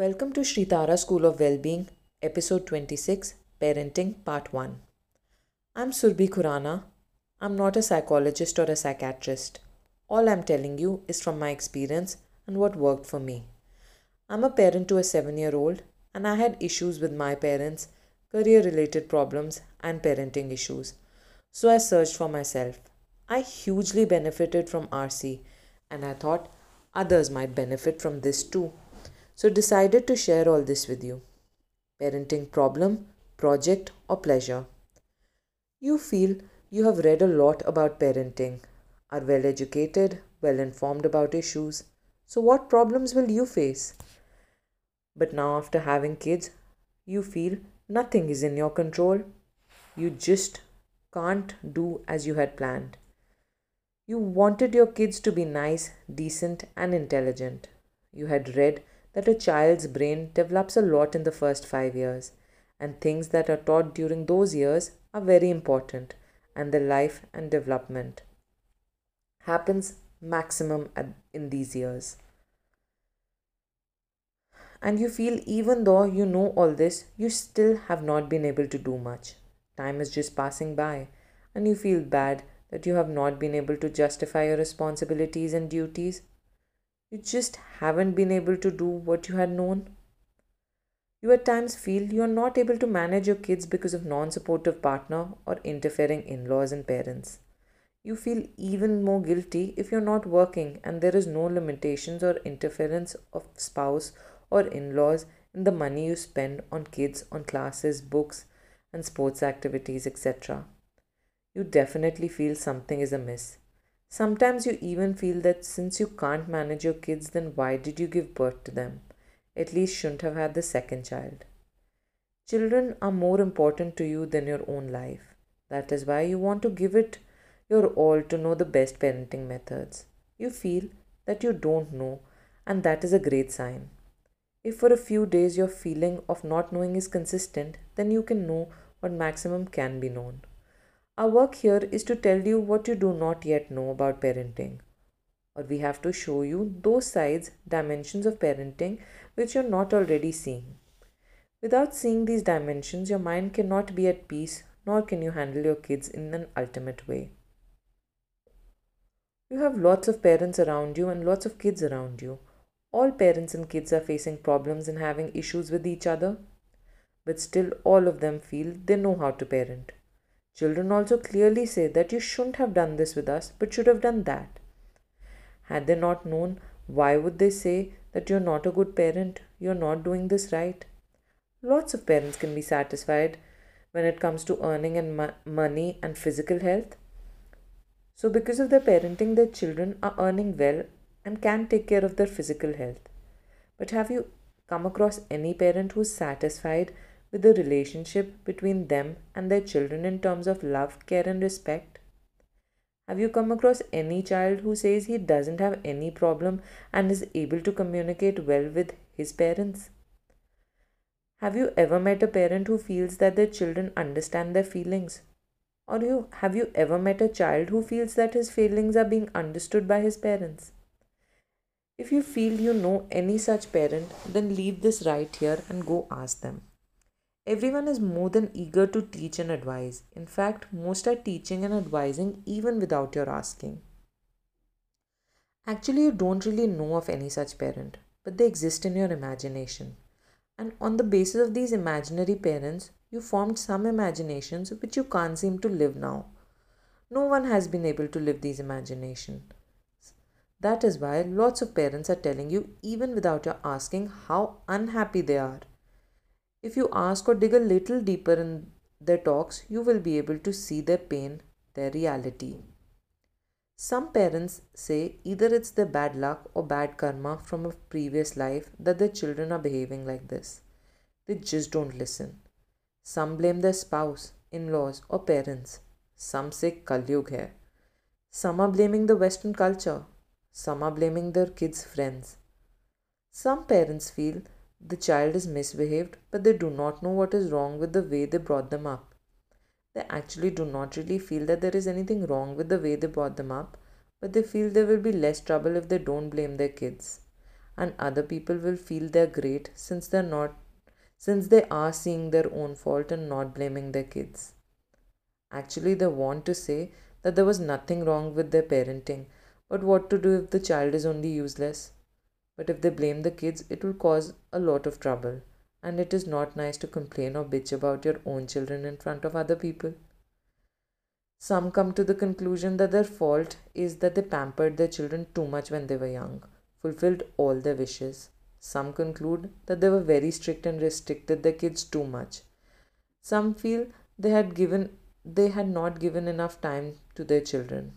Welcome to Sri Tara School of Wellbeing, Episode 26 Parenting Part 1. I'm Surbhi Khurana. I'm not a psychologist or a psychiatrist. All I'm telling you is from my experience and what worked for me. I'm a parent to a seven year old, and I had issues with my parents, career related problems, and parenting issues. So I searched for myself. I hugely benefited from RC, and I thought others might benefit from this too. So decided to share all this with you. Parenting problem, project, or pleasure. You feel you have read a lot about parenting, are well educated, well informed about issues. So, what problems will you face? But now, after having kids, you feel nothing is in your control. You just can't do as you had planned. You wanted your kids to be nice, decent, and intelligent. You had read that a child's brain develops a lot in the first five years, and things that are taught during those years are very important, and the life and development happens maximum in these years. And you feel even though you know all this, you still have not been able to do much. Time is just passing by, and you feel bad that you have not been able to justify your responsibilities and duties. You just haven't been able to do what you had known. You at times feel you are not able to manage your kids because of non supportive partner or interfering in laws and parents. You feel even more guilty if you're not working and there is no limitations or interference of spouse or in laws in the money you spend on kids, on classes, books, and sports activities, etc you definitely feel something is amiss. Sometimes you even feel that since you can't manage your kids, then why did you give birth to them? At least shouldn't have had the second child. Children are more important to you than your own life. That is why you want to give it your all to know the best parenting methods. You feel that you don't know, and that is a great sign. If for a few days your feeling of not knowing is consistent, then you can know what maximum can be known. Our work here is to tell you what you do not yet know about parenting. Or we have to show you those sides, dimensions of parenting which you're not already seeing. Without seeing these dimensions, your mind cannot be at peace, nor can you handle your kids in an ultimate way. You have lots of parents around you and lots of kids around you. All parents and kids are facing problems and having issues with each other, but still, all of them feel they know how to parent. Children also clearly say that you shouldn't have done this with us, but should have done that. Had they not known, why would they say that you're not a good parent, you're not doing this right? Lots of parents can be satisfied when it comes to earning and mo- money and physical health. So, because of their parenting, their children are earning well and can take care of their physical health. But have you come across any parent who's satisfied with the relationship between them and their children in terms of love, care, and respect? Have you come across any child who says he doesn't have any problem and is able to communicate well with his parents? Have you ever met a parent who feels that their children understand their feelings? Or you, have you ever met a child who feels that his feelings are being understood by his parents? If you feel you know any such parent, then leave this right here and go ask them. Everyone is more than eager to teach and advise. In fact, most are teaching and advising even without your asking. Actually, you don't really know of any such parent, but they exist in your imagination. And on the basis of these imaginary parents, you formed some imaginations which you can't seem to live now. No one has been able to live these imaginations. That is why lots of parents are telling you, even without your asking, how unhappy they are. If you ask or dig a little deeper in their talks, you will be able to see their pain, their reality. Some parents say either it's their bad luck or bad karma from a previous life that their children are behaving like this. They just don't listen. Some blame their spouse, in laws, or parents. Some say Kalyug hai. Some are blaming the Western culture. Some are blaming their kids' friends. Some parents feel the child is misbehaved, but they do not know what is wrong with the way they brought them up. They actually do not really feel that there is anything wrong with the way they brought them up, but they feel there will be less trouble if they don't blame their kids. and other people will feel they're great since they're not since they are seeing their own fault and not blaming their kids. Actually, they want to say that there was nothing wrong with their parenting, but what to do if the child is only useless? But if they blame the kids, it will cause a lot of trouble, and it is not nice to complain or bitch about your own children in front of other people. Some come to the conclusion that their fault is that they pampered their children too much when they were young, fulfilled all their wishes, some conclude that they were very strict and restricted their kids too much. Some feel they had given they had not given enough time to their children.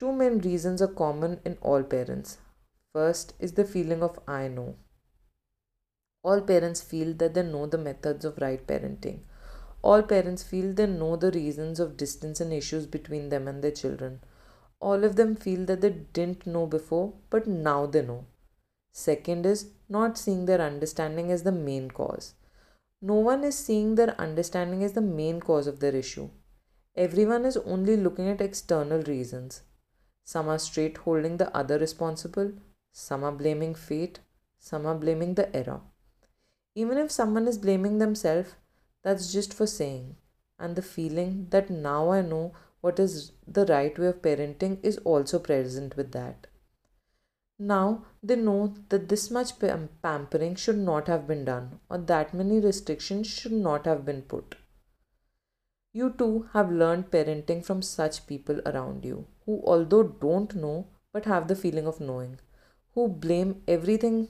Two main reasons are common in all parents. First is the feeling of I know. All parents feel that they know the methods of right parenting. All parents feel they know the reasons of distance and issues between them and their children. All of them feel that they didn't know before, but now they know. Second is not seeing their understanding as the main cause. No one is seeing their understanding as the main cause of their issue. Everyone is only looking at external reasons. Some are straight holding the other responsible, some are blaming fate, some are blaming the error. Even if someone is blaming themselves, that's just for saying. And the feeling that now I know what is the right way of parenting is also present with that. Now they know that this much pampering should not have been done, or that many restrictions should not have been put. You too have learned parenting from such people around you, who, although don't know, but have the feeling of knowing, who blame everything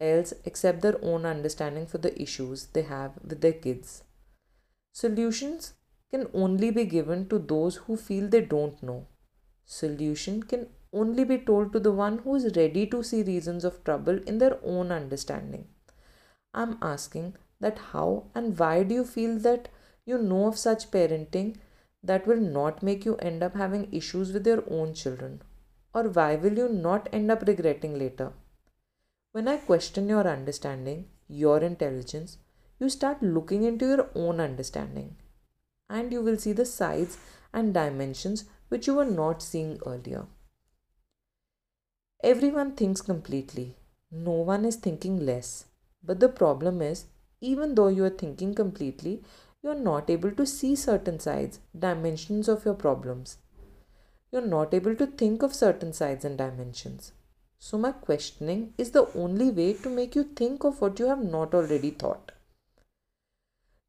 else except their own understanding for the issues they have with their kids. Solutions can only be given to those who feel they don't know. Solution can only be told to the one who is ready to see reasons of trouble in their own understanding. I'm asking that how and why do you feel that you know of such parenting that will not make you end up having issues with your own children? Or why will you not end up regretting later? When I question your understanding, your intelligence, you start looking into your own understanding and you will see the sides and dimensions which you were not seeing earlier. Everyone thinks completely. No one is thinking less. But the problem is, even though you are thinking completely, you are not able to see certain sides, dimensions of your problems. You are not able to think of certain sides and dimensions. So, my questioning is the only way to make you think of what you have not already thought.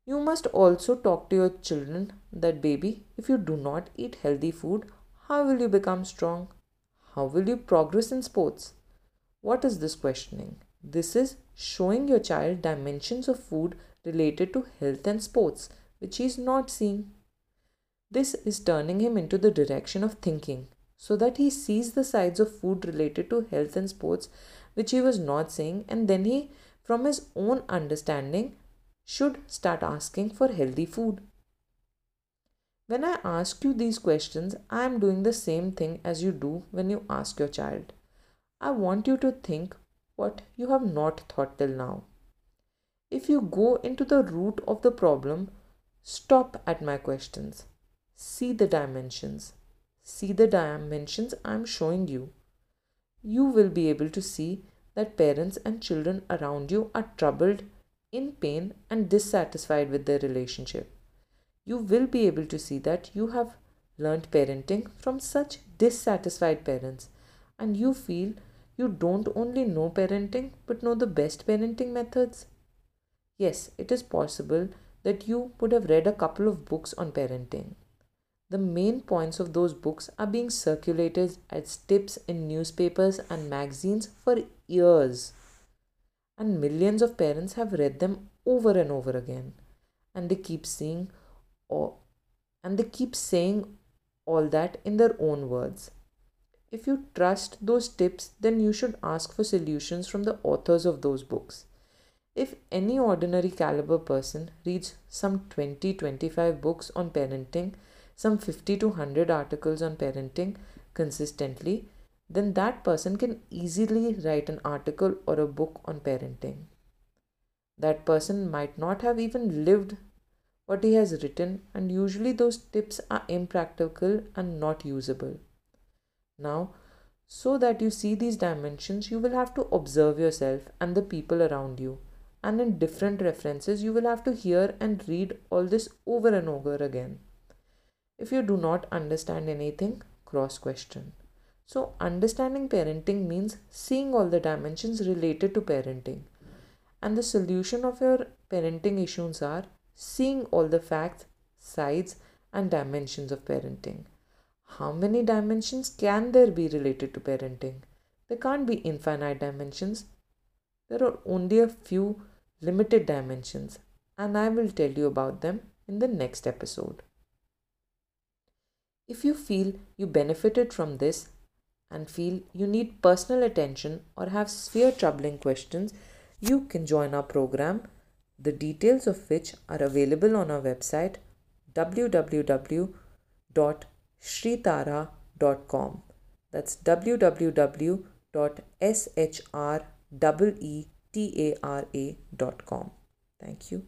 You must also talk to your children that, baby, if you do not eat healthy food, how will you become strong? How will you progress in sports? What is this questioning? This is showing your child dimensions of food related to health and sports, which he is not seeing. This is turning him into the direction of thinking so that he sees the sides of food related to health and sports which he was not seeing, and then he, from his own understanding, should start asking for healthy food. When I ask you these questions, I am doing the same thing as you do when you ask your child. I want you to think what you have not thought till now. If you go into the root of the problem, stop at my questions. See the dimensions. See the dimensions I am showing you. You will be able to see that parents and children around you are troubled, in pain, and dissatisfied with their relationship you will be able to see that you have learned parenting from such dissatisfied parents and you feel you don't only know parenting but know the best parenting methods. Yes, it is possible that you would have read a couple of books on parenting. The main points of those books are being circulated as tips in newspapers and magazines for years. And millions of parents have read them over and over again. And they keep seeing or and they keep saying all that in their own words. If you trust those tips, then you should ask for solutions from the authors of those books. If any ordinary caliber person reads some 20 25 books on parenting, some 50 to 100 articles on parenting consistently, then that person can easily write an article or a book on parenting. That person might not have even lived what he has written, and usually those tips are impractical and not usable. Now, So that you see these dimensions, you will have to observe yourself and the people around you. And in different references, you will have to hear and read all this over and over again. If you do not understand anything, cross question. So, understanding parenting means seeing all the dimensions related to parenting. And the solution of your parenting issues are seeing all the facts, sides, and dimensions of parenting. How many dimensions can there be related to parenting? There can't be infinite dimensions. There are only a few limited dimensions, and I will tell you about them in the next episode. If you feel you benefited from this and feel you need personal attention or have severe troubling questions, you can join our program, the details of which are available on our website www.shritara.com. That's www.shritara.com. Thank you.